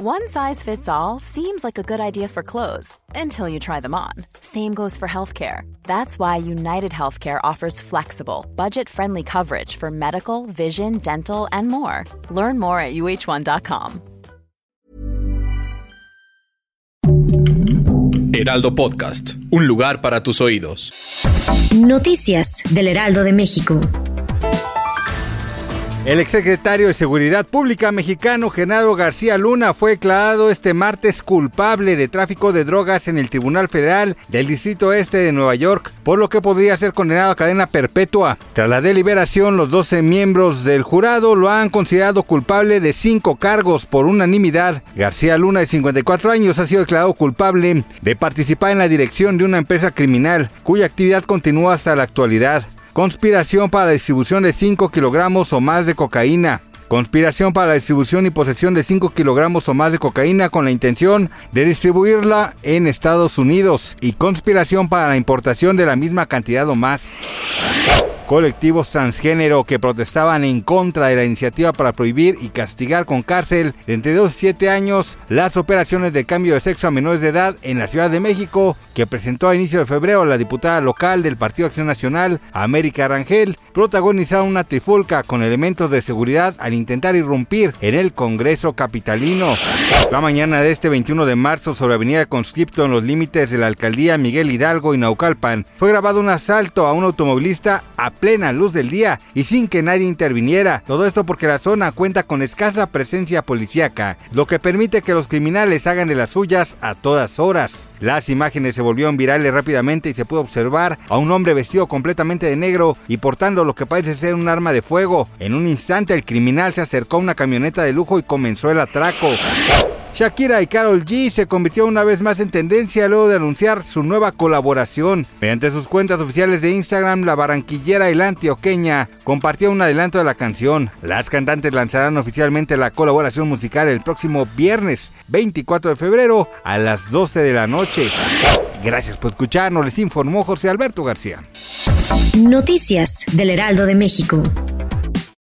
One size fits all seems like a good idea for clothes until you try them on. Same goes for healthcare. That's why United Healthcare offers flexible, budget friendly coverage for medical, vision, dental, and more. Learn more at uh1.com. Heraldo Podcast, un lugar para tus oídos. Noticias del Heraldo de México. El exsecretario de Seguridad Pública mexicano Genaro García Luna fue declarado este martes culpable de tráfico de drogas en el Tribunal Federal del Distrito Este de Nueva York, por lo que podría ser condenado a cadena perpetua. Tras la deliberación, los 12 miembros del jurado lo han considerado culpable de cinco cargos por unanimidad. García Luna, de 54 años, ha sido declarado culpable de participar en la dirección de una empresa criminal cuya actividad continúa hasta la actualidad. Conspiración para la distribución de 5 kilogramos o más de cocaína. Conspiración para la distribución y posesión de 5 kilogramos o más de cocaína con la intención de distribuirla en Estados Unidos. Y conspiración para la importación de la misma cantidad o más colectivos transgénero que protestaban en contra de la iniciativa para prohibir y castigar con cárcel de entre 2 y 7 años las operaciones de cambio de sexo a menores de edad en la Ciudad de México, que presentó a inicio de febrero la diputada local del Partido Acción Nacional, América Rangel, protagonizaron una trifulca con elementos de seguridad al intentar irrumpir en el Congreso capitalino. La mañana de este 21 de marzo sobre Avenida Conscripto en los límites de la alcaldía Miguel Hidalgo y Naucalpan, fue grabado un asalto a un automovilista a plena luz del día y sin que nadie interviniera. Todo esto porque la zona cuenta con escasa presencia policíaca, lo que permite que los criminales hagan de las suyas a todas horas. Las imágenes se volvieron virales rápidamente y se pudo observar a un hombre vestido completamente de negro y portando lo que parece ser un arma de fuego. En un instante el criminal se acercó a una camioneta de lujo y comenzó el atraco. Shakira y Carol G se convirtió una vez más en tendencia luego de anunciar su nueva colaboración. Mediante sus cuentas oficiales de Instagram, la barranquillera y la antioqueña compartió un adelanto de la canción. Las cantantes lanzarán oficialmente la colaboración musical el próximo viernes 24 de febrero a las 12 de la noche. Gracias por escucharnos, les informó José Alberto García. Noticias del Heraldo de México.